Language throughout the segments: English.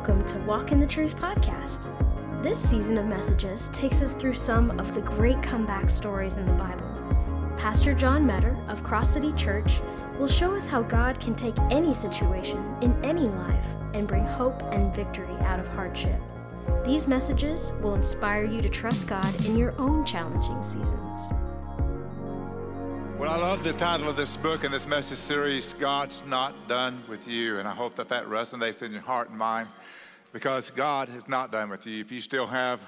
Welcome to Walk in the Truth podcast. This season of messages takes us through some of the great comeback stories in the Bible. Pastor John Meador of Cross City Church will show us how God can take any situation in any life and bring hope and victory out of hardship. These messages will inspire you to trust God in your own challenging seasons. Well, I love the title of this book and this message series, God's Not Done with You. And I hope that that resonates in your heart and mind because God is not done with you. If you still have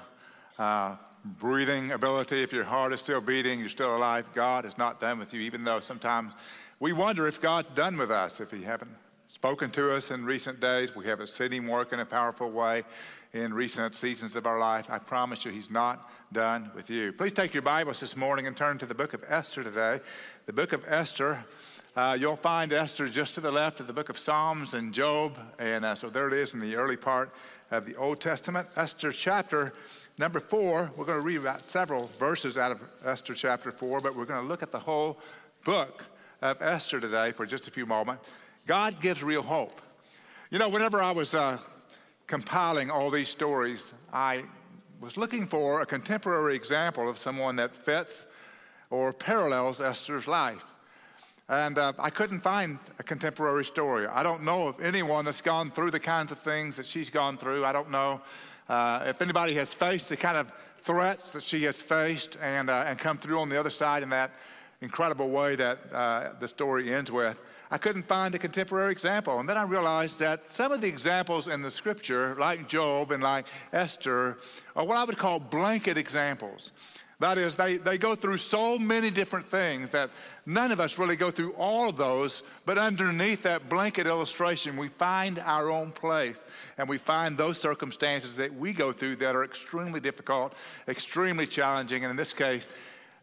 uh, breathing ability, if your heart is still beating, you're still alive, God is not done with you, even though sometimes we wonder if God's done with us, if He haven't spoken to us in recent days, we haven't seen Him work in a powerful way in recent seasons of our life. I promise you, He's not done with you. Please take your Bibles this morning and turn to the book of Esther today. The book of Esther. Uh, you'll find Esther just to the left of the book of Psalms and Job. And uh, so there it is in the early part of the Old Testament. Esther chapter number four. We're going to read about several verses out of Esther chapter four, but we're going to look at the whole book of Esther today for just a few moments. God gives real hope. You know, whenever I was uh, compiling all these stories, I was looking for a contemporary example of someone that fits or parallels Esther's life. And uh, I couldn't find a contemporary story. I don't know of anyone that's gone through the kinds of things that she's gone through. I don't know uh, if anybody has faced the kind of threats that she has faced and, uh, and come through on the other side in that incredible way that uh, the story ends with. I couldn't find a contemporary example. And then I realized that some of the examples in the scripture, like Job and like Esther, are what I would call blanket examples. That is, they, they go through so many different things that none of us really go through all of those, but underneath that blanket illustration, we find our own place and we find those circumstances that we go through that are extremely difficult, extremely challenging, and in this case,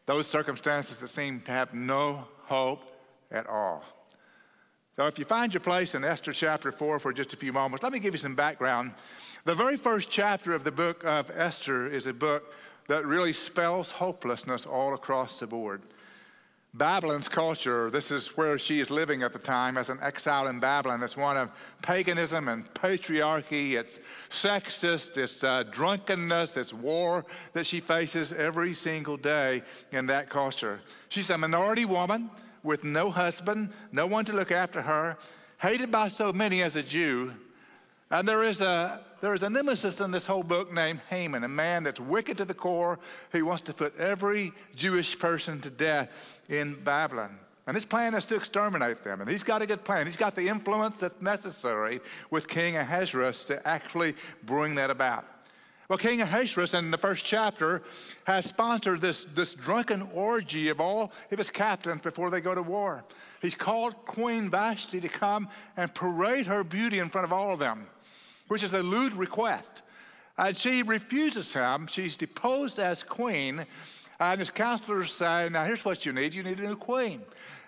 those circumstances that seem to have no hope at all. So, if you find your place in Esther chapter 4 for just a few moments, let me give you some background. The very first chapter of the book of Esther is a book that really spells hopelessness all across the board. Babylon's culture, this is where she is living at the time as an exile in Babylon. It's one of paganism and patriarchy, it's sexist, it's uh, drunkenness, it's war that she faces every single day in that culture. She's a minority woman with no husband, no one to look after her, hated by so many as a Jew. And there is a, there is a nemesis in this whole book named Haman, a man that's wicked to the core who wants to put every Jewish person to death in Babylon. And his plan is to exterminate them. And he's got a good plan. He's got the influence that's necessary with King Ahasuerus to actually bring that about. Well, King Ahasuerus in the first chapter has sponsored this, this drunken orgy of all of his captains before they go to war. He's called Queen Vashti to come and parade her beauty in front of all of them, which is a lewd request. And she refuses him. She's deposed as queen. And his counselors say, Now, here's what you need you need a new queen.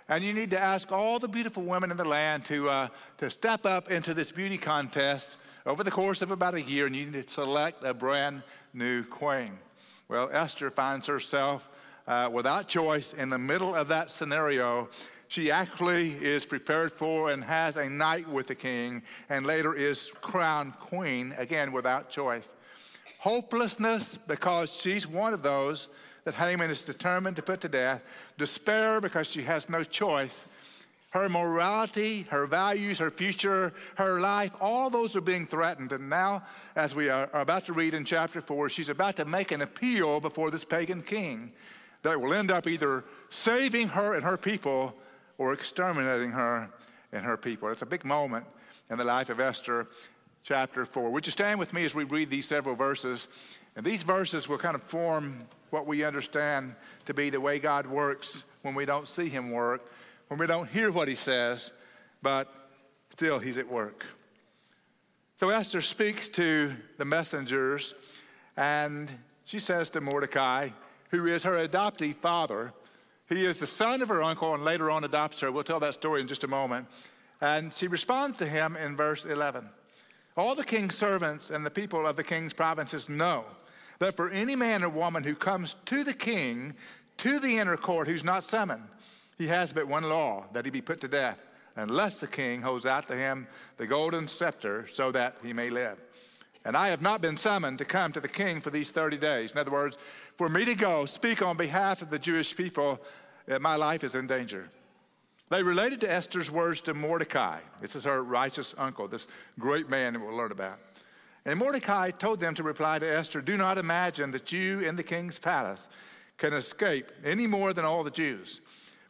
And you need to ask all the beautiful women in the land to, uh, to step up into this beauty contest over the course of about a year, and you need to select a brand new queen. Well, Esther finds herself uh, without choice in the middle of that scenario. She actually is prepared for and has a night with the king, and later is crowned queen, again without choice. Hopelessness, because she's one of those that Haman is determined to put to death. Despair, because she has no choice her morality, her values, her future, her life, all those are being threatened. And now, as we are about to read in chapter 4, she's about to make an appeal before this pagan king that will end up either saving her and her people or exterminating her and her people. It's a big moment in the life of Esther, chapter 4. Would you stand with me as we read these several verses? And these verses will kind of form what we understand to be the way God works when we don't see Him work when we don't hear what he says, but still he's at work. So Esther speaks to the messengers, and she says to Mordecai, who is her adoptive father, he is the son of her uncle and later on adopts her. We'll tell that story in just a moment. And she responds to him in verse 11 All the king's servants and the people of the king's provinces know that for any man or woman who comes to the king, to the inner court, who's not summoned, he has but one law that he be put to death unless the king holds out to him the golden scepter so that he may live. And I have not been summoned to come to the king for these 30 days. In other words, for me to go speak on behalf of the Jewish people, uh, my life is in danger. They related to Esther's words to Mordecai. This is her righteous uncle, this great man that we'll learn about. And Mordecai told them to reply to Esther Do not imagine that you in the king's palace can escape any more than all the Jews.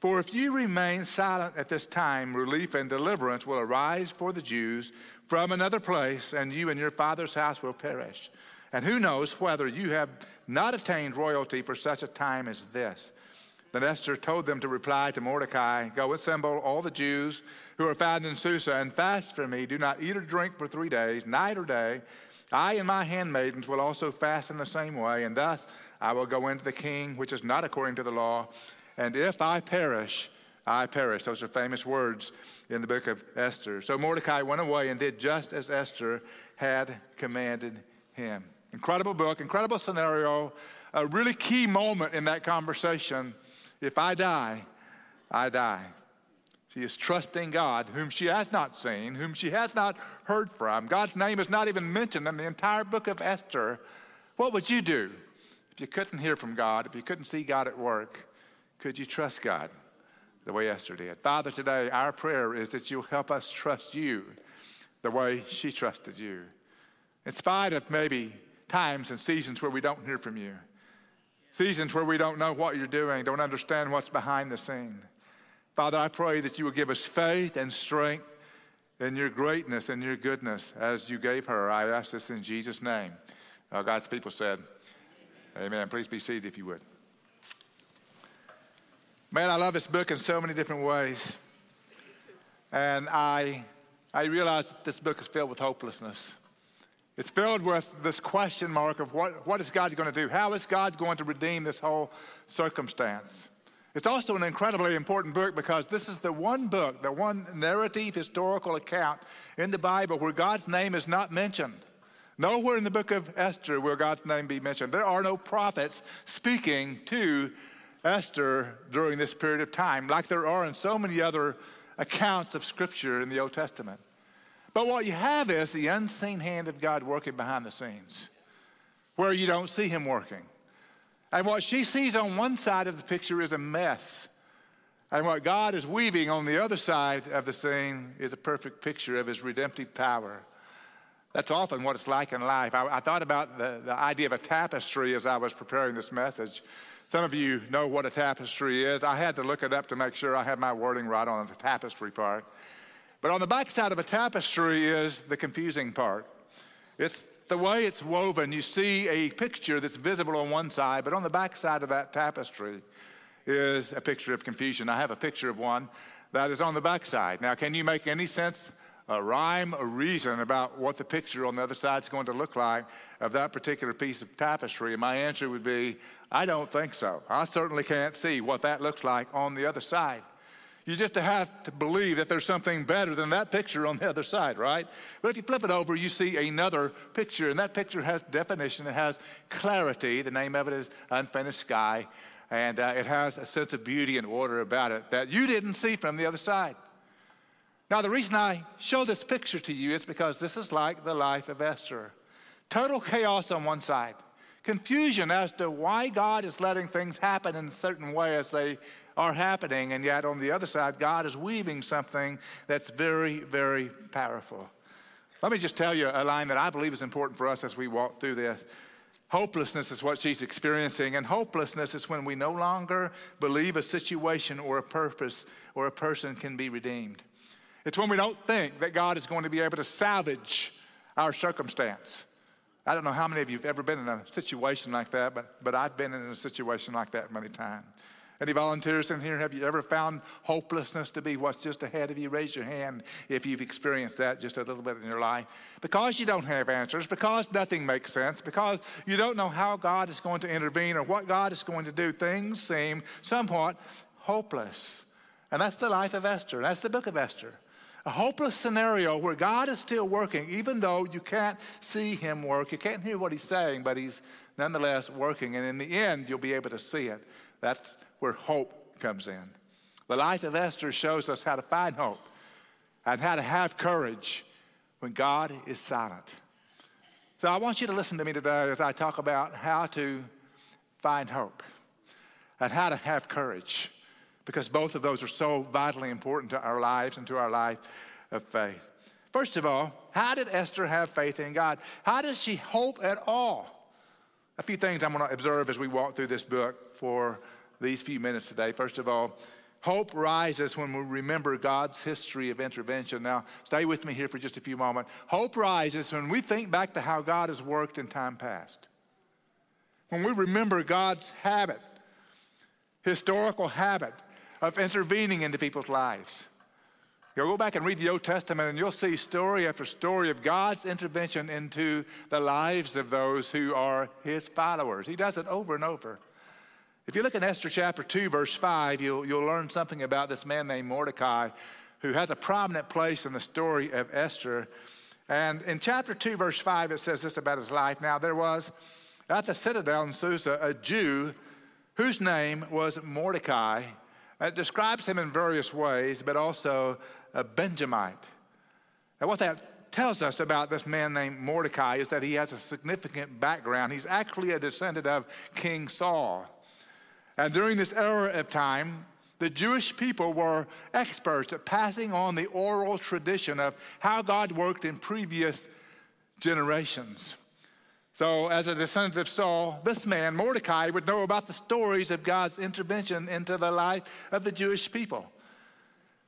For if you remain silent at this time, relief and deliverance will arise for the Jews from another place, and you and your father's house will perish. And who knows whether you have not attained royalty for such a time as this? Then Esther told them to reply to Mordecai Go assemble all the Jews who are found in Susa and fast for me. Do not eat or drink for three days, night or day. I and my handmaidens will also fast in the same way, and thus I will go into the king, which is not according to the law and if I perish, I perish. Those are famous words in the book of Esther. So Mordecai went away and did just as Esther had commanded him. Incredible book, incredible scenario, a really key moment in that conversation. If I die, I die. She is trusting God, whom she has not seen, whom she has not heard from. God's name is not even mentioned in the entire book of Esther. What would you do if you couldn't hear from God, if you couldn't see God at work? Could you trust God the way Esther did? Father, today our prayer is that you'll help us trust you the way she trusted you. In spite of maybe times and seasons where we don't hear from you, seasons where we don't know what you're doing, don't understand what's behind the scene. Father, I pray that you will give us faith and strength in your greatness and your goodness as you gave her. I ask this in Jesus' name. Uh, God's people said, Amen. Amen. Please be seated if you would. Man, I love this book in so many different ways. And I, I realize this book is filled with hopelessness. It's filled with this question mark of what, what is God going to do? How is God going to redeem this whole circumstance? It's also an incredibly important book because this is the one book, the one narrative historical account in the Bible where God's name is not mentioned. Nowhere in the book of Esther will God's name be mentioned. There are no prophets speaking to Esther during this period of time, like there are in so many other accounts of Scripture in the Old Testament. But what you have is the unseen hand of God working behind the scenes, where you don't see Him working. And what she sees on one side of the picture is a mess. And what God is weaving on the other side of the scene is a perfect picture of His redemptive power. That's often what it's like in life. I, I thought about the, the idea of a tapestry as I was preparing this message. Some of you know what a tapestry is. I had to look it up to make sure I had my wording right on the tapestry part. But on the back side of a tapestry is the confusing part. It's the way it's woven. You see a picture that's visible on one side, but on the back side of that tapestry is a picture of confusion. I have a picture of one that is on the back side. Now, can you make any sense a rhyme, a reason about what the picture on the other side is going to look like of that particular piece of tapestry? And my answer would be, I don't think so. I certainly can't see what that looks like on the other side. You just have to believe that there's something better than that picture on the other side, right? But if you flip it over, you see another picture, and that picture has definition, it has clarity. The name of it is Unfinished Sky, and uh, it has a sense of beauty and order about it that you didn't see from the other side. Now, the reason I show this picture to you is because this is like the life of Esther. Total chaos on one side, confusion as to why God is letting things happen in a certain way as they are happening, and yet on the other side, God is weaving something that's very, very powerful. Let me just tell you a line that I believe is important for us as we walk through this. Hopelessness is what she's experiencing, and hopelessness is when we no longer believe a situation or a purpose or a person can be redeemed. It's when we don't think that God is going to be able to salvage our circumstance. I don't know how many of you have ever been in a situation like that, but, but I've been in a situation like that many times. Any volunteers in here, have you ever found hopelessness to be what's just ahead of you? Raise your hand if you've experienced that just a little bit in your life. Because you don't have answers, because nothing makes sense, because you don't know how God is going to intervene or what God is going to do, things seem somewhat hopeless. And that's the life of Esther. That's the book of Esther a hopeless scenario where God is still working, even though you can't see him work. You can't hear what he's saying, but he's nonetheless working. And in the end, you'll be able to see it. That's where hope comes in. The life of Esther shows us how to find hope and how to have courage when God is silent. So I want you to listen to me today as I talk about how to find hope and how to have courage, because both of those are so vitally important to our lives and to our life of faith. First of all, how did Esther have faith in God? How does she hope at all? A few things I'm going to observe as we walk through this book for these few minutes today. First of all, Hope rises when we remember God's history of intervention. Now, stay with me here for just a few moments. Hope rises when we think back to how God has worked in time past. When we remember God's habit, historical habit of intervening into people's lives. You'll go back and read the Old Testament and you'll see story after story of God's intervention into the lives of those who are his followers. He does it over and over. If you look in Esther chapter 2, verse 5, you'll, you'll learn something about this man named Mordecai who has a prominent place in the story of Esther. And in chapter 2, verse 5, it says this about his life. Now, there was at the citadel in Susa a Jew whose name was Mordecai. Uh, it describes him in various ways, but also a Benjamite. And what that tells us about this man named Mordecai is that he has a significant background. He's actually a descendant of King Saul. And during this era of time, the Jewish people were experts at passing on the oral tradition of how God worked in previous generations. So, as a descendant of Saul, this man, Mordecai, would know about the stories of God's intervention into the life of the Jewish people.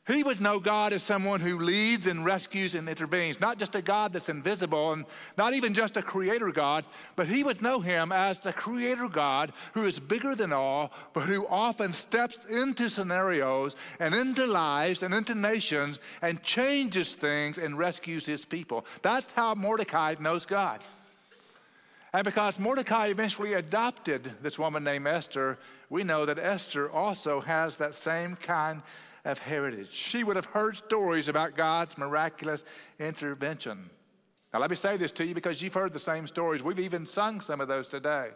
He would know God as someone who leads and rescues and intervenes, not just a God that's invisible and not even just a creator God, but he would know him as the creator God who is bigger than all, but who often steps into scenarios and into lives and into nations and changes things and rescues his people. That's how Mordecai knows God. And because Mordecai eventually adopted this woman named Esther, we know that Esther also has that same kind of heritage. She would have heard stories about God's miraculous intervention. Now, let me say this to you because you've heard the same stories. We've even sung some of those today.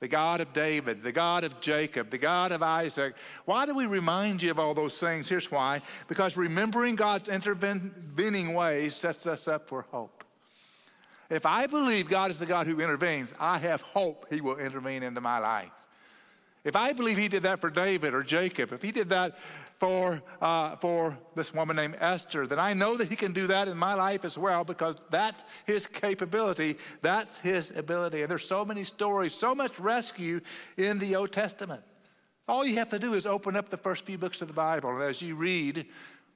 The God of David, the God of Jacob, the God of Isaac. Why do we remind you of all those things? Here's why because remembering God's intervening ways sets us up for hope. If I believe God is the God who intervenes, I have hope He will intervene into my life. If I believe He did that for David or Jacob, if He did that for, uh, for this woman named Esther, then I know that He can do that in my life as well because that's His capability, that's His ability. And there's so many stories, so much rescue in the Old Testament. All you have to do is open up the first few books of the Bible, and as you read,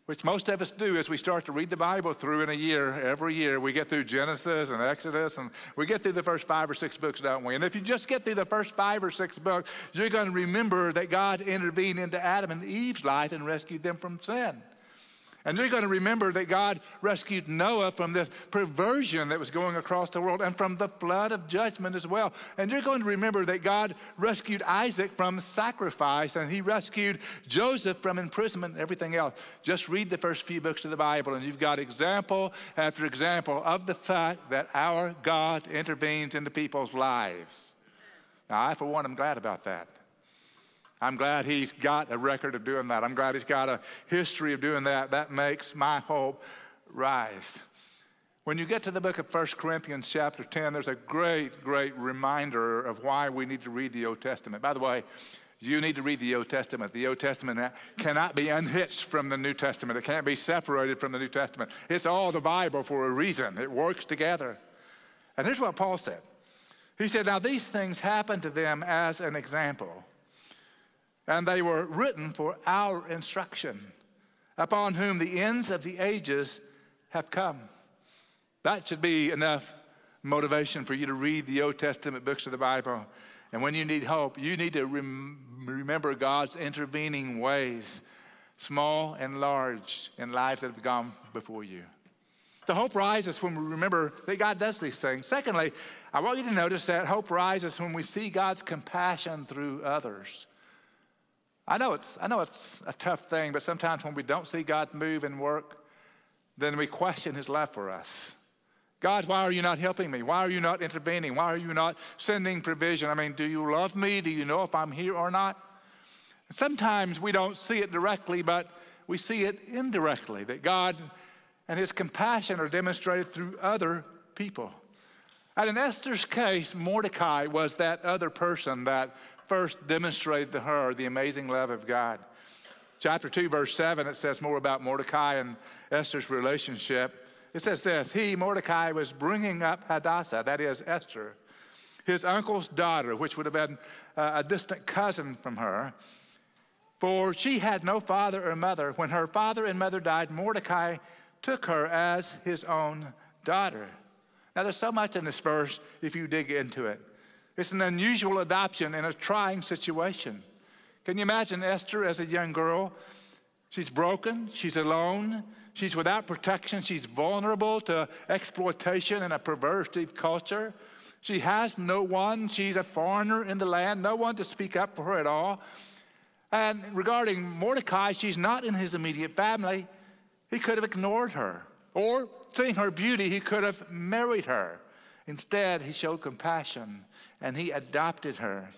which most of us do as we start to read the Bible through in a year. Every year we get through Genesis and Exodus and we get through the first five or six books, don't we? And if you just get through the first five or six books, you're going to remember that God intervened into Adam and Eve's life and rescued them from sin. And you're going to remember that God rescued Noah from this perversion that was going across the world and from the flood of judgment as well. And you're going to remember that God rescued Isaac from sacrifice and he rescued Joseph from imprisonment and everything else. Just read the first few books of the Bible and you've got example after example of the fact that our God intervenes into people's lives. Now, I, for one, am glad about that. I'm glad he's got a record of doing that. I'm glad he's got a history of doing that. That makes my hope rise. When you get to the book of 1 Corinthians, chapter 10, there's a great, great reminder of why we need to read the Old Testament. By the way, you need to read the Old Testament. The Old Testament cannot be unhitched from the New Testament, it can't be separated from the New Testament. It's all the Bible for a reason, it works together. And here's what Paul said He said, Now these things happened to them as an example and they were written for our instruction, upon whom the ends of the ages have come. That should be enough motivation for you to read the Old Testament books of the Bible. And when you need hope, you need to rem- remember God's intervening ways, small and large, in lives that have gone before you. The hope rises when we remember that God does these things. Secondly, I want you to notice that hope rises when we see God's compassion through others. I know it's, I know it's a tough thing, but sometimes when we don't see God move and work, then we question his love for us. God, why are you not helping me? Why are you not intervening? Why are you not sending provision? I mean, do you love me? Do you know if I'm here or not? Sometimes we don't see it directly, but we see it indirectly that God and his compassion are demonstrated through other people. And in Esther's case, Mordecai was that other person that first demonstrated to her the amazing love of God. Chapter 2, verse 7, it says more about Mordecai and Esther's relationship. It says this He, Mordecai, was bringing up Hadassah, that is Esther, his uncle's daughter, which would have been uh, a distant cousin from her. For she had no father or mother. When her father and mother died, Mordecai took her as his own daughter. Now, there's so much in this verse if you dig into it. It's an unusual adoption in a trying situation. Can you imagine Esther as a young girl? She's broken, she's alone, she's without protection, she's vulnerable to exploitation and a perversive culture. She has no one, she's a foreigner in the land, no one to speak up for her at all. And regarding Mordecai, she's not in his immediate family. He could have ignored her, or seeing her beauty, he could have married her. Instead, he showed compassion and he adopted her,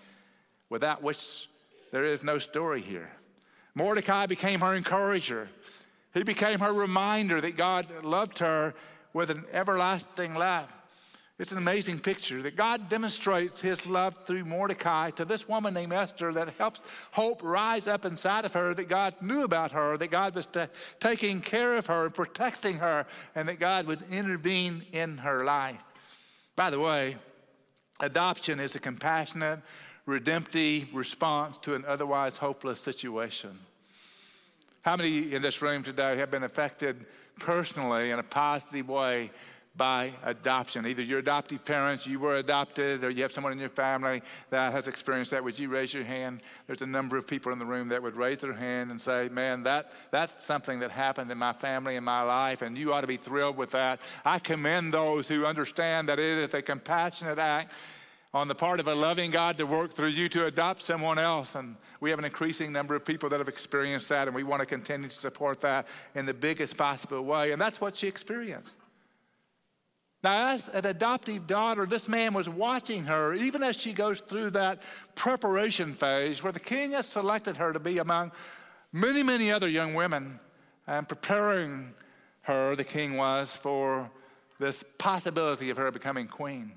without which there is no story here. Mordecai became her encourager. He became her reminder that God loved her with an everlasting love. It's an amazing picture that God demonstrates his love through Mordecai to this woman named Esther that helps hope rise up inside of her that God knew about her, that God was t- taking care of her and protecting her, and that God would intervene in her life. By the way, adoption is a compassionate, redemptive response to an otherwise hopeless situation. How many in this room today have been affected personally in a positive way by adoption? Either your adoptive parents, you were adopted, or you have someone in your family that has experienced that. Would you raise your hand? There's a number of people in the room that would raise their hand and say, Man, that, that's something that happened in my family, in my life, and you ought to be thrilled with that. I commend those who understand that it is a compassionate act on the part of a loving God to work through you to adopt someone else. And we have an increasing number of people that have experienced that, and we want to continue to support that in the biggest possible way. And that's what she experienced. Now, as an adoptive daughter, this man was watching her even as she goes through that preparation phase where the king has selected her to be among many, many other young women and preparing her, the king was, for this possibility of her becoming queen.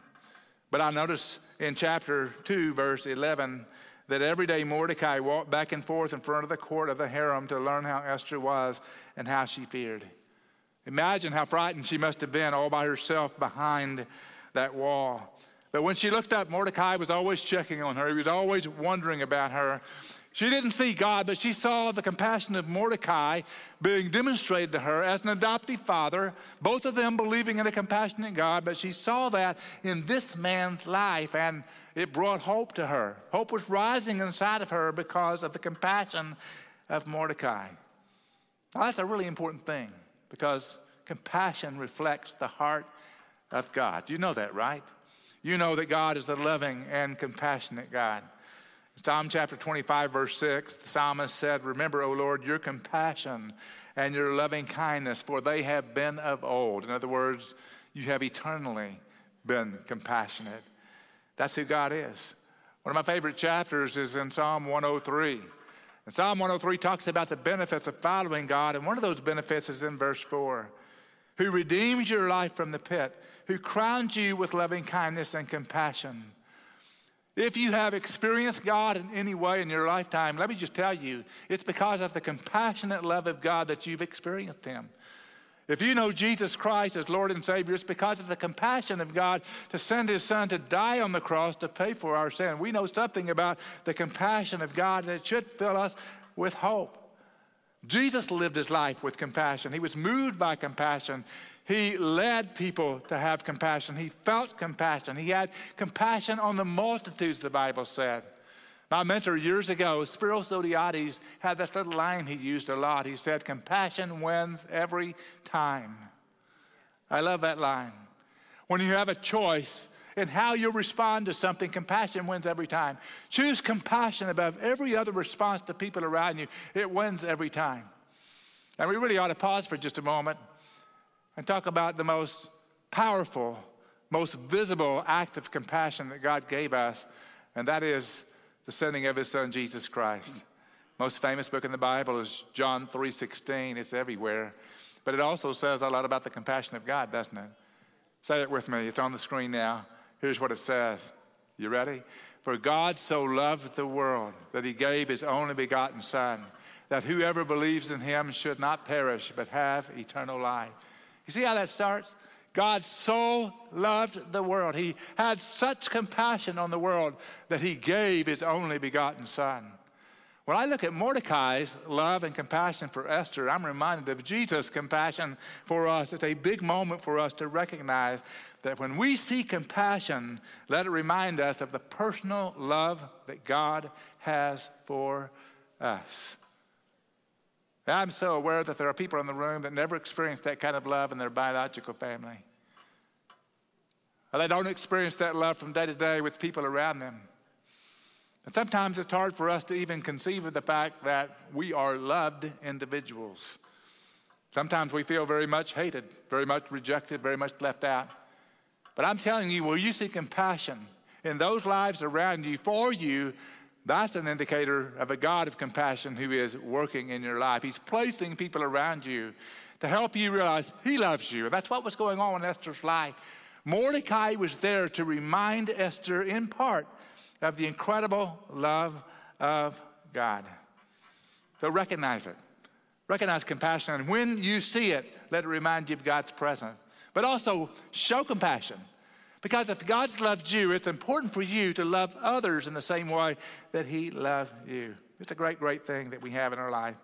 But I notice in chapter 2, verse 11, that every day Mordecai walked back and forth in front of the court of the harem to learn how Esther was and how she feared. Imagine how frightened she must have been all by herself behind that wall. But when she looked up, Mordecai was always checking on her. He was always wondering about her. She didn't see God, but she saw the compassion of Mordecai being demonstrated to her as an adoptive father, both of them believing in a compassionate God, but she saw that in this man's life and it brought hope to her. Hope was rising inside of her because of the compassion of Mordecai. Now, that's a really important thing because compassion reflects the heart of God. You know that, right? You know that God is a loving and compassionate God. Psalm chapter 25, verse 6, the psalmist said, Remember, O Lord, your compassion and your loving kindness, for they have been of old. In other words, you have eternally been compassionate. That's who God is. One of my favorite chapters is in Psalm 103. And Psalm 103 talks about the benefits of following God, and one of those benefits is in verse 4 who redeems your life from the pit, who crowns you with loving kindness and compassion if you have experienced God in any way in your lifetime, let me just tell you, it's because of the compassionate love of God that you've experienced Him. If you know Jesus Christ as Lord and Savior, it's because of the compassion of God to send His Son to die on the cross to pay for our sin. We know something about the compassion of God that should fill us with hope. Jesus lived his life with compassion. He was moved by compassion. He led people to have compassion. He felt compassion. He had compassion on the multitudes, the Bible said. My mentor years ago, Spiros Zodhiates, had this little line he used a lot. He said, Compassion wins every time. I love that line. When you have a choice in how you respond to something, compassion wins every time. Choose compassion above every other response to people around you, it wins every time. And we really ought to pause for just a moment and talk about the most powerful, most visible act of compassion that God gave us, and that is the sending of his son Jesus Christ. Most famous book in the Bible is John 3:16. It's everywhere. But it also says a lot about the compassion of God, doesn't it? Say it with me. It's on the screen now. Here's what it says. You ready? For God so loved the world that he gave his only begotten Son, that whoever believes in him should not perish, but have eternal life. You see how that starts? God so loved the world. He had such compassion on the world that he gave his only begotten Son. When I look at Mordecai's love and compassion for Esther, I'm reminded of Jesus' compassion for us. It's a big moment for us to recognize that when we see compassion, let it remind us of the personal love that God has for us. I'm so aware that there are people in the room that never experienced that kind of love in their biological family. They don't experience that love from day to day with people around them. And sometimes it's hard for us to even conceive of the fact that we are loved individuals. Sometimes we feel very much hated, very much rejected, very much left out. But I'm telling you, will you see compassion in those lives around you for you? That's an indicator of a God of compassion who is working in your life. He's placing people around you to help you realize He loves you. And that's what was going on in Esther's life. Mordecai was there to remind Esther, in part, of the incredible love of God. So recognize it. Recognize compassion. And when you see it, let it remind you of God's presence. But also show compassion. Because if God's loved you, it's important for you to love others in the same way that He loved you. It's a great, great thing that we have in our life.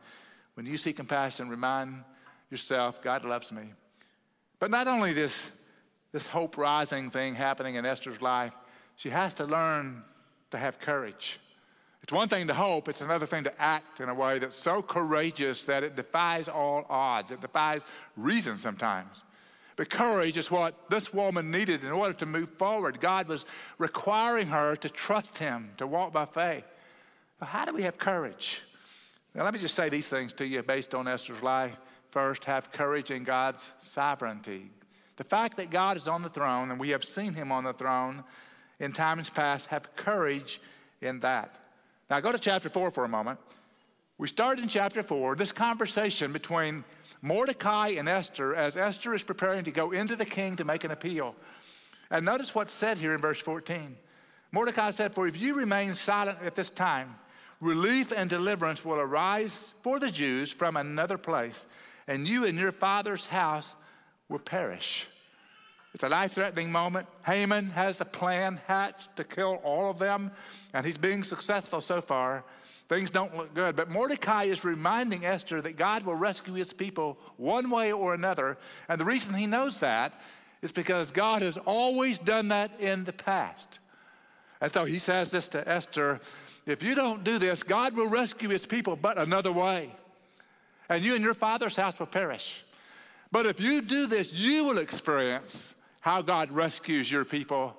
When you see compassion, remind yourself, God loves me. But not only this, this hope rising thing happening in Esther's life, she has to learn to have courage. It's one thing to hope, it's another thing to act in a way that's so courageous that it defies all odds. It defies reason sometimes. But courage is what this woman needed in order to move forward. God was requiring her to trust Him, to walk by faith. How do we have courage? Now, let me just say these things to you based on Esther's life. First, have courage in God's sovereignty. The fact that God is on the throne and we have seen Him on the throne in times past, have courage in that. Now, go to chapter 4 for a moment. We start in chapter 4 this conversation between Mordecai and Esther as Esther is preparing to go into the king to make an appeal. And notice what's said here in verse 14. Mordecai said, For if you remain silent at this time, relief and deliverance will arise for the Jews from another place, and you and your father's house will perish. It's a life threatening moment. Haman has the plan hatched to kill all of them, and he's being successful so far. Things don't look good. But Mordecai is reminding Esther that God will rescue his people one way or another. And the reason he knows that is because God has always done that in the past. And so he says this to Esther if you don't do this, God will rescue his people, but another way. And you and your father's house will perish. But if you do this, you will experience how God rescues your people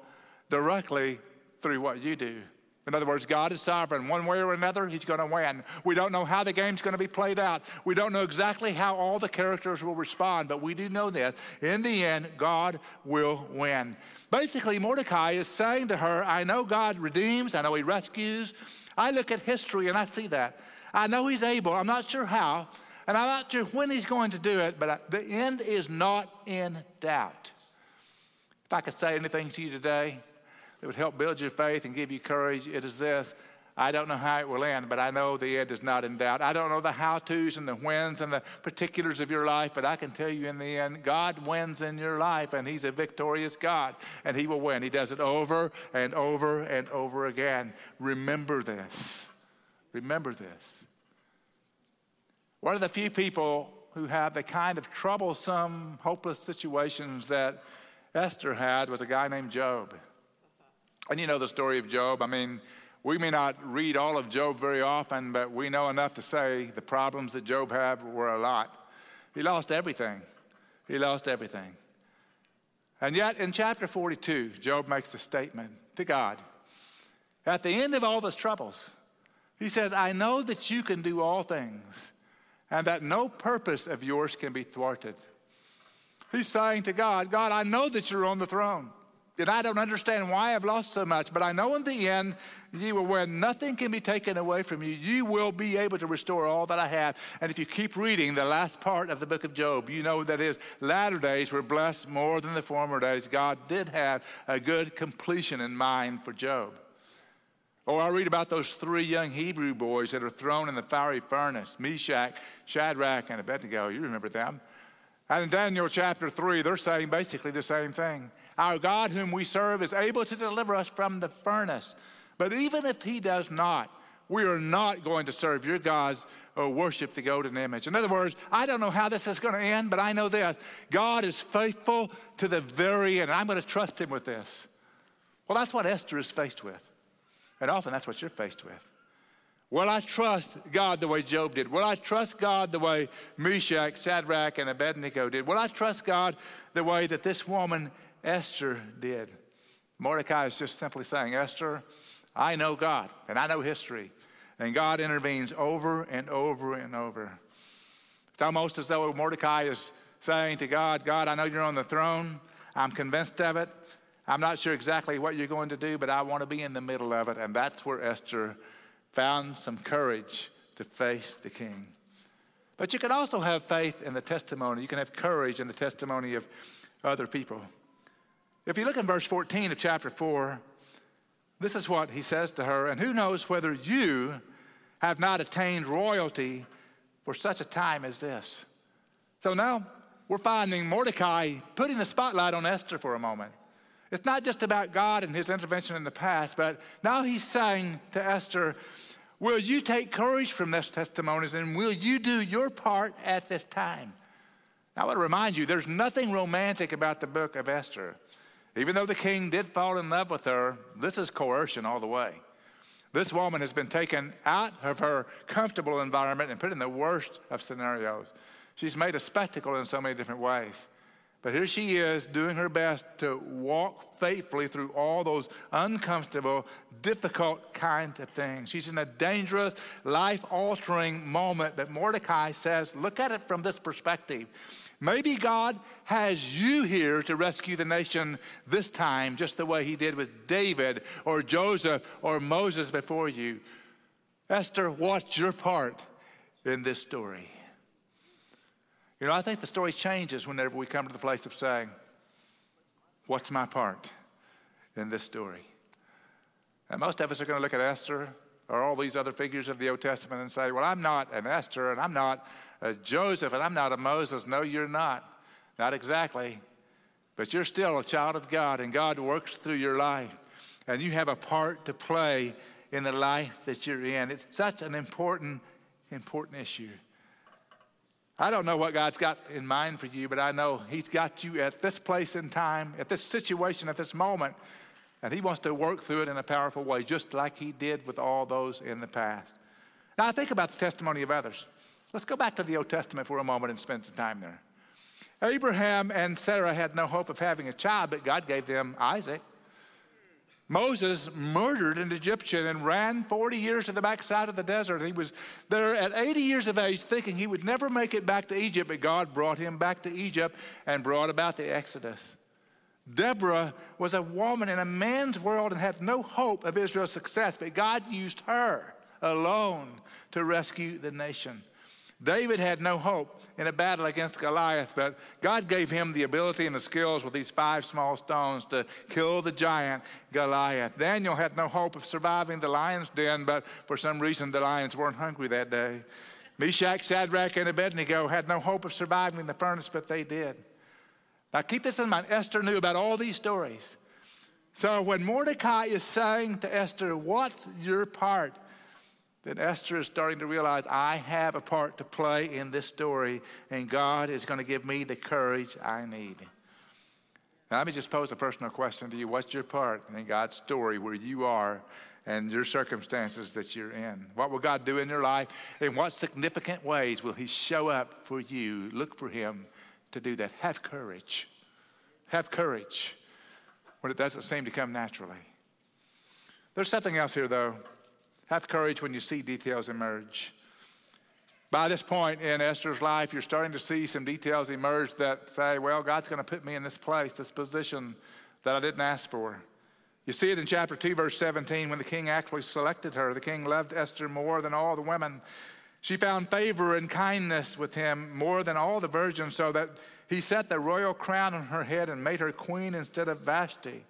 directly through what you do. In other words, God is sovereign. One way or another, He's going to win. We don't know how the game's going to be played out. We don't know exactly how all the characters will respond, but we do know this. In the end, God will win. Basically, Mordecai is saying to her, I know God redeems, I know He rescues. I look at history and I see that. I know He's able. I'm not sure how, and I'm not sure when He's going to do it, but uh, the end is not in doubt. If I could say anything to you today that would help build your faith and give you courage, it is this. I don't know how it will end, but I know the end is not in doubt. I don't know the how to's and the whens and the particulars of your life, but I can tell you in the end, God wins in your life, and He's a victorious God, and He will win. He does it over and over and over again. Remember this. Remember this. One of the few people who have the kind of troublesome, hopeless situations that Esther had was a guy named Job. And you know the story of Job. I mean, we may not read all of Job very often, but we know enough to say the problems that Job had were a lot. He lost everything. He lost everything. And yet, in chapter 42, Job makes a statement to God. At the end of all his troubles, he says, I know that you can do all things, and that no purpose of yours can be thwarted. He's saying to God, God, I know that you're on the throne. And I don't understand why I've lost so much, but I know in the end, you will win. Nothing can be taken away from you. You will be able to restore all that I have. And if you keep reading the last part of the book of Job, you know that his latter days were blessed more than the former days. God did have a good completion in mind for Job. Or I read about those three young Hebrew boys that are thrown in the fiery furnace Meshach, Shadrach, and Abednego. You remember them. And in Daniel chapter 3, they're saying basically the same thing. Our God, whom we serve, is able to deliver us from the furnace. But even if he does not, we are not going to serve your gods or worship the golden image. In other words, I don't know how this is going to end, but I know this God is faithful to the very end. I'm going to trust him with this. Well, that's what Esther is faced with. And often that's what you're faced with. Will I trust God the way Job did? Will I trust God the way Meshach, Shadrach, and Abednego did? Will I trust God the way that this woman Esther did. Mordecai is just simply saying, Esther, I know God and I know history. And God intervenes over and over and over. It's almost as though Mordecai is saying to God, God, I know you're on the throne. I'm convinced of it. I'm not sure exactly what you're going to do, but I want to be in the middle of it. And that's where Esther found some courage to face the king. But you can also have faith in the testimony. You can have courage in the testimony of other people. If you look in verse 14 of chapter 4, this is what he says to her, and who knows whether you have not attained royalty for such a time as this. So now we're finding Mordecai putting the spotlight on Esther for a moment. It's not just about God and his intervention in the past, but now he's saying to Esther, Will you take courage from this testimonies and will you do your part at this time? I want to remind you, there's nothing romantic about the book of Esther. Even though the king did fall in love with her, this is coercion all the way. This woman has been taken out of her comfortable environment and put in the worst of scenarios. She's made a spectacle in so many different ways. But here she is doing her best to walk faithfully through all those uncomfortable, difficult kinds of things. She's in a dangerous, life altering moment. But Mordecai says, look at it from this perspective. Maybe God has you here to rescue the nation this time, just the way he did with David or Joseph or Moses before you. Esther, what's your part in this story? You know, I think the story changes whenever we come to the place of saying, What's my part in this story? And most of us are going to look at Esther or all these other figures of the Old Testament and say, Well, I'm not an Esther and I'm not a Joseph and I'm not a Moses. No, you're not. Not exactly. But you're still a child of God and God works through your life. And you have a part to play in the life that you're in. It's such an important, important issue. I don't know what God's got in mind for you, but I know He's got you at this place in time, at this situation, at this moment, and He wants to work through it in a powerful way, just like He did with all those in the past. Now, I think about the testimony of others. Let's go back to the Old Testament for a moment and spend some time there. Abraham and Sarah had no hope of having a child, but God gave them Isaac. Moses murdered an Egyptian and ran 40 years to the backside of the desert. He was there at 80 years of age thinking he would never make it back to Egypt, but God brought him back to Egypt and brought about the Exodus. Deborah was a woman in a man's world and had no hope of Israel's success, but God used her alone to rescue the nation. David had no hope in a battle against Goliath, but God gave him the ability and the skills with these five small stones to kill the giant Goliath. Daniel had no hope of surviving the lion's den, but for some reason the lions weren't hungry that day. Meshach, Shadrach, and Abednego had no hope of surviving the furnace, but they did. Now keep this in mind Esther knew about all these stories. So when Mordecai is saying to Esther, What's your part? Then Esther is starting to realize I have a part to play in this story, and God is going to give me the courage I need. Now, let me just pose a personal question to you. What's your part in God's story where you are and your circumstances that you're in? What will God do in your life? In what significant ways will He show up for you? Look for Him to do that. Have courage. Have courage when it doesn't seem to come naturally. There's something else here, though. Have courage when you see details emerge. By this point in Esther's life, you're starting to see some details emerge that say, well, God's going to put me in this place, this position that I didn't ask for. You see it in chapter 2, verse 17, when the king actually selected her. The king loved Esther more than all the women. She found favor and kindness with him more than all the virgins, so that he set the royal crown on her head and made her queen instead of Vashti.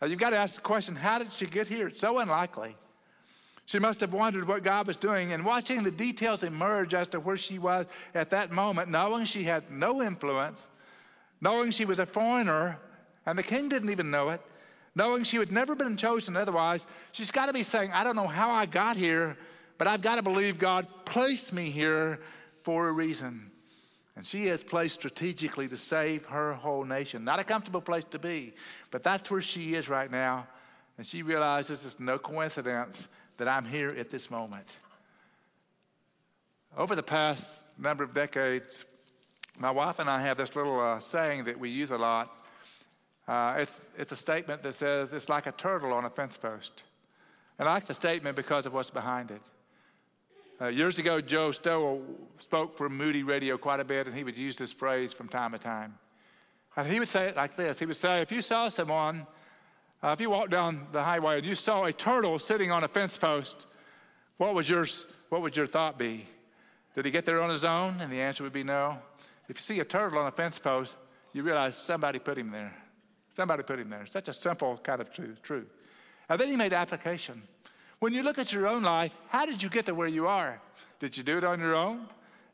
Now you've got to ask the question how did she get here? It's so unlikely. She must have wondered what God was doing and watching the details emerge as to where she was at that moment, knowing she had no influence, knowing she was a foreigner, and the king didn't even know it, knowing she had never been chosen otherwise. She's got to be saying, I don't know how I got here, but I've got to believe God placed me here for a reason. And she is placed strategically to save her whole nation. Not a comfortable place to be, but that's where she is right now. And she realizes it's no coincidence that I'm here at this moment. Over the past number of decades, my wife and I have this little uh, saying that we use a lot. Uh, it's, it's a statement that says, it's like a turtle on a fence post. And I like the statement because of what's behind it. Uh, years ago, Joe Stowell spoke for Moody Radio quite a bit, and he would use this phrase from time to time. And he would say it like this He would say, If you saw someone uh, if you walked down the highway and you saw a turtle sitting on a fence post, what, was your, what would your thought be? Did he get there on his own? And the answer would be no. If you see a turtle on a fence post, you realize somebody put him there. Somebody put him there. Such a simple kind of truth. And then he made application. When you look at your own life, how did you get to where you are? Did you do it on your own?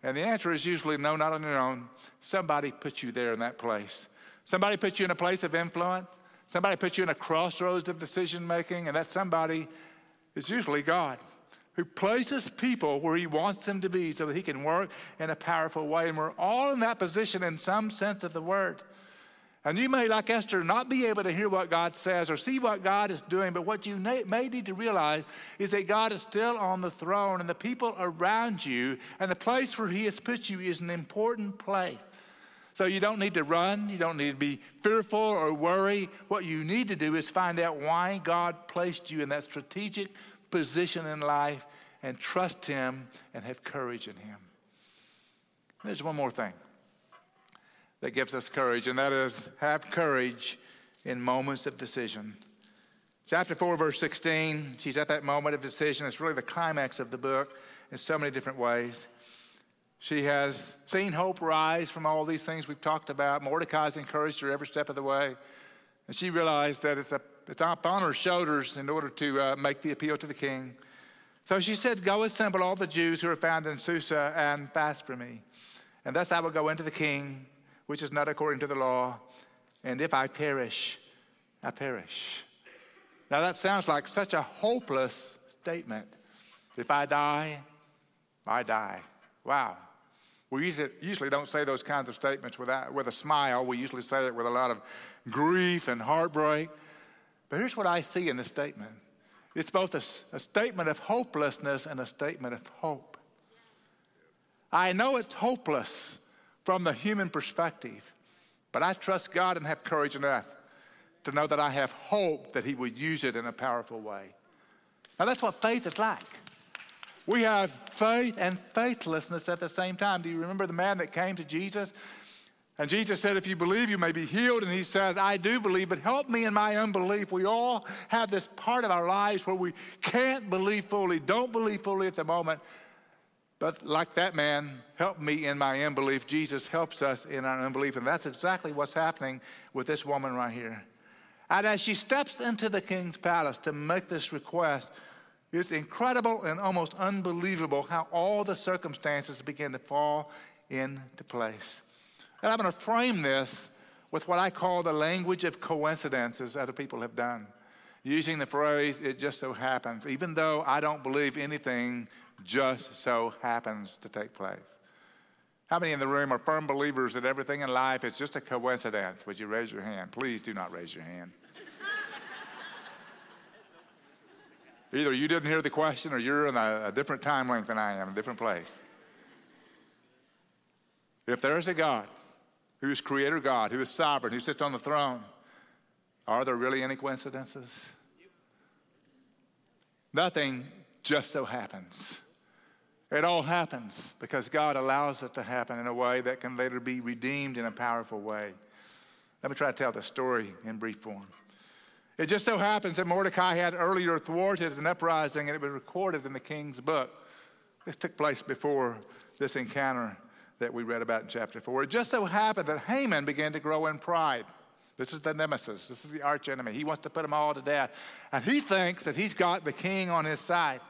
And the answer is usually no, not on your own. Somebody put you there in that place. Somebody put you in a place of influence. Somebody puts you in a crossroads of decision making, and that somebody is usually God who places people where He wants them to be so that He can work in a powerful way. And we're all in that position in some sense of the word. And you may, like Esther, not be able to hear what God says or see what God is doing, but what you may need to realize is that God is still on the throne, and the people around you and the place where He has put you is an important place. So you don't need to run, you don't need to be fearful or worry. What you need to do is find out why God placed you in that strategic position in life and trust Him and have courage in Him. There's one more thing that gives us courage, and that is have courage in moments of decision. Chapter 4, verse 16, she's at that moment of decision. It's really the climax of the book in so many different ways. She has seen hope rise from all these things we've talked about. Mordecai's encouraged her every step of the way. And she realized that it's, a, it's up on her shoulders in order to uh, make the appeal to the king. So she said, Go assemble all the Jews who are found in Susa and fast for me. And thus I will go into the king, which is not according to the law. And if I perish, I perish. Now that sounds like such a hopeless statement. If I die, I die. Wow. We usually don't say those kinds of statements without, with a smile. We usually say it with a lot of grief and heartbreak. But here's what I see in this statement it's both a, a statement of hopelessness and a statement of hope. I know it's hopeless from the human perspective, but I trust God and have courage enough to know that I have hope that He will use it in a powerful way. Now, that's what faith is like. We have faith and faithlessness at the same time. Do you remember the man that came to Jesus? And Jesus said, If you believe, you may be healed. And he said, I do believe, but help me in my unbelief. We all have this part of our lives where we can't believe fully, don't believe fully at the moment. But like that man, help me in my unbelief. Jesus helps us in our unbelief. And that's exactly what's happening with this woman right here. And as she steps into the king's palace to make this request, it's incredible and almost unbelievable how all the circumstances begin to fall into place. And I'm going to frame this with what I call the language of coincidences other people have done. Using the phrase, it just so happens, even though I don't believe anything just so happens to take place. How many in the room are firm believers that everything in life is just a coincidence? Would you raise your hand? Please do not raise your hand. Either you didn't hear the question or you're in a, a different time length than I am, a different place. If there is a God who is creator God, who is sovereign, who sits on the throne, are there really any coincidences? Nothing just so happens. It all happens because God allows it to happen in a way that can later be redeemed in a powerful way. Let me try to tell the story in brief form. It just so happens that Mordecai had earlier thwarted an uprising and it was recorded in the king's book. This took place before this encounter that we read about in chapter 4. It just so happened that Haman began to grow in pride. This is the nemesis. This is the archenemy. He wants to put them all to death. And he thinks that he's got the king on his side.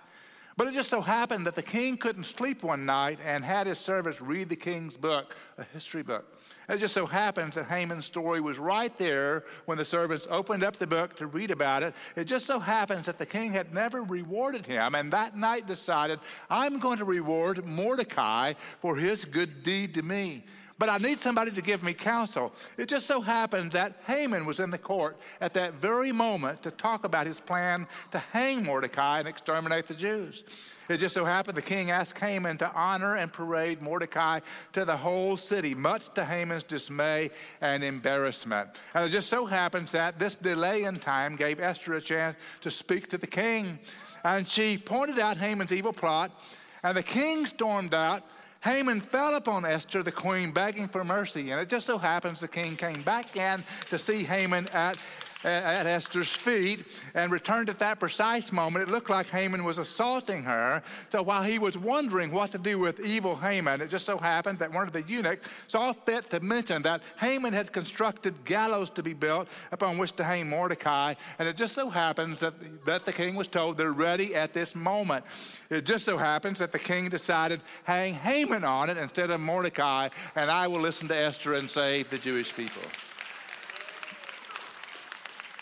But it just so happened that the king couldn't sleep one night and had his servants read the king's book, a history book. It just so happens that Haman's story was right there when the servants opened up the book to read about it. It just so happens that the king had never rewarded him, and that night decided, I'm going to reward Mordecai for his good deed to me but I need somebody to give me counsel. It just so happened that Haman was in the court at that very moment to talk about his plan to hang Mordecai and exterminate the Jews. It just so happened the king asked Haman to honor and parade Mordecai to the whole city, much to Haman's dismay and embarrassment. And it just so happens that this delay in time gave Esther a chance to speak to the king. And she pointed out Haman's evil plot, and the king stormed out Haman fell upon Esther, the queen, begging for mercy. And it just so happens the king came back in to see Haman at at Esther's feet and returned at that precise moment. It looked like Haman was assaulting her. So while he was wondering what to do with evil Haman, it just so happened that one of the eunuchs saw fit to mention that Haman had constructed gallows to be built upon which to hang Mordecai. And it just so happens that, that the king was told they're ready at this moment. It just so happens that the king decided hang Haman on it instead of Mordecai, and I will listen to Esther and save the Jewish people.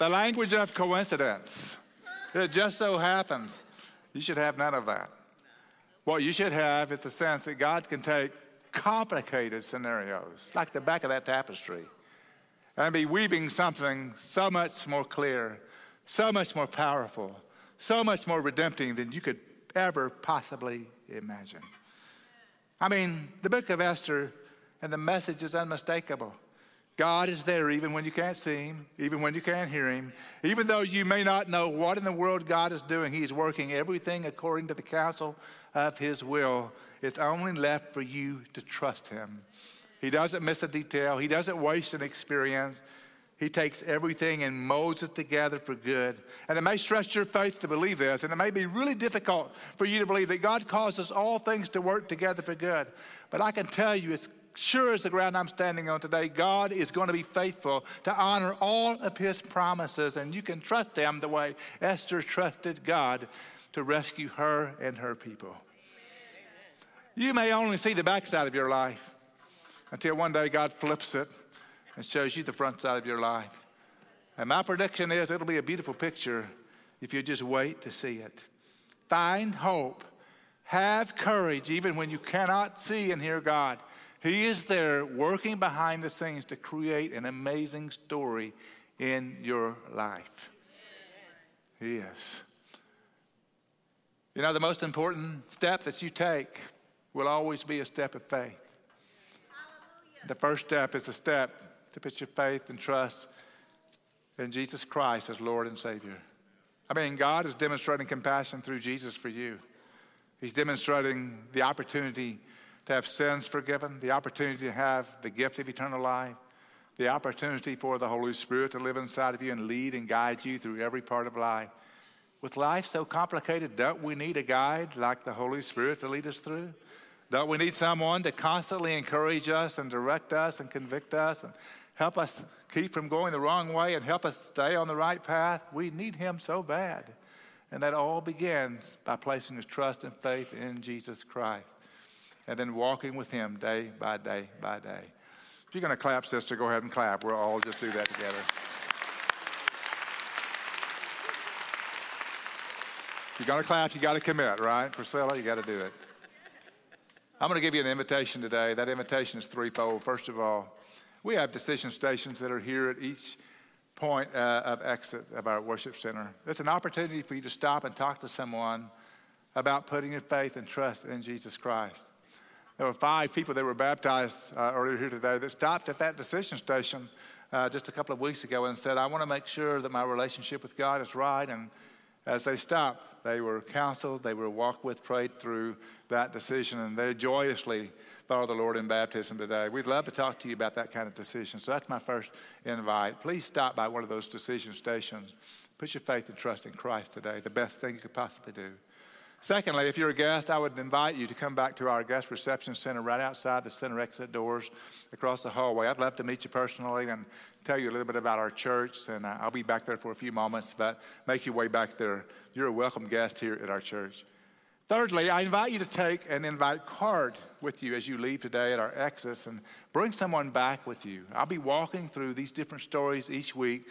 The language of coincidence. It just so happens. You should have none of that. What you should have is the sense that God can take complicated scenarios, like the back of that tapestry, and be weaving something so much more clear, so much more powerful, so much more redemptive than you could ever possibly imagine. I mean, the book of Esther and the message is unmistakable. God is there even when you can't see Him, even when you can't hear Him. Even though you may not know what in the world God is doing, He's working everything according to the counsel of His will. It's only left for you to trust Him. He doesn't miss a detail, He doesn't waste an experience. He takes everything and molds it together for good. And it may stretch your faith to believe this, and it may be really difficult for you to believe that God causes all things to work together for good. But I can tell you, it's sure as the ground I'm standing on today, God is going to be faithful to honor all of his promises, and you can trust him the way Esther trusted God to rescue her and her people. You may only see the backside of your life until one day God flips it and shows you the front side of your life. And my prediction is it'll be a beautiful picture if you just wait to see it. Find hope. Have courage even when you cannot see and hear God. He is there working behind the scenes to create an amazing story in your life. He is. You know, the most important step that you take will always be a step of faith. Hallelujah. The first step is a step to put your faith and trust in Jesus Christ as Lord and Savior. I mean, God is demonstrating compassion through Jesus for you. He's demonstrating the opportunity to have sins forgiven, the opportunity to have the gift of eternal life, the opportunity for the Holy Spirit to live inside of you and lead and guide you through every part of life. With life so complicated, don't we need a guide like the Holy Spirit to lead us through? Don't we need someone to constantly encourage us and direct us and convict us and help us keep from going the wrong way and help us stay on the right path? We need Him so bad. And that all begins by placing a trust and faith in Jesus Christ and then walking with Him day by day by day. If you're going to clap, sister, go ahead and clap. We'll all just do that together. If you're going to clap, you got to commit, right? Priscilla, you got to do it. I'm going to give you an invitation today. That invitation is threefold. First of all, we have decision stations that are here at each point uh, of exit of our worship center. It's an opportunity for you to stop and talk to someone about putting your faith and trust in Jesus Christ. There were five people that were baptized uh, earlier here today that stopped at that decision station uh, just a couple of weeks ago and said, I want to make sure that my relationship with God is right. And As they stopped, they were counseled, they were walked with, prayed through that decision, and they joyously follow the Lord in baptism today. We'd love to talk to you about that kind of decision. So that's my first invite. Please stop by one of those decision stations. Put your faith and trust in Christ today, the best thing you could possibly do. Secondly, if you're a guest, I would invite you to come back to our guest reception center right outside the center exit doors across the hallway. I'd love to meet you personally and tell you a little bit about our church, and uh, I'll be back there for a few moments, but make your way back there. You're a welcome guest here at our church. Thirdly, I invite you to take an invite card with you as you leave today at our exits and bring someone back with you. I'll be walking through these different stories each week,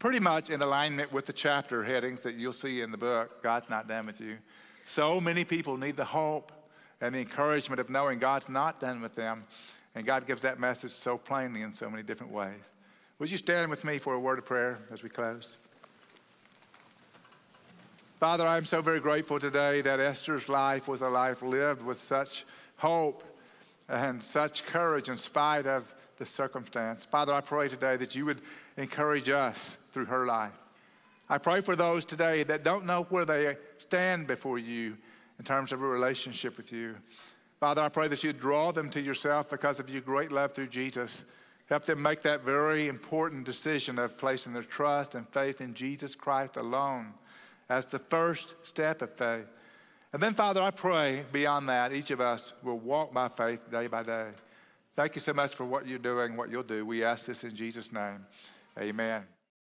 pretty much in alignment with the chapter headings that you'll see in the book, God's Not Done With You. So many people need the hope and the encouragement of knowing God's not done with them, and God gives that message so plainly in so many different ways. Would you stand with me for a word of prayer as we close? Father, I'm so very grateful today that Esther's life was a life lived with such hope and such courage in spite of the circumstance. Father, I pray today that you would encourage us through her life. I pray for those today that don't know where they stand before you in terms of a relationship with you. Father, I pray that you draw them to yourself because of your great love through Jesus. Help them make that very important decision of placing their trust and faith in Jesus Christ alone as the first step of faith. And then, Father, I pray beyond that, each of us will walk by faith day by day. Thank you so much for what you're doing, what you'll do. We ask this in Jesus' name. Amen.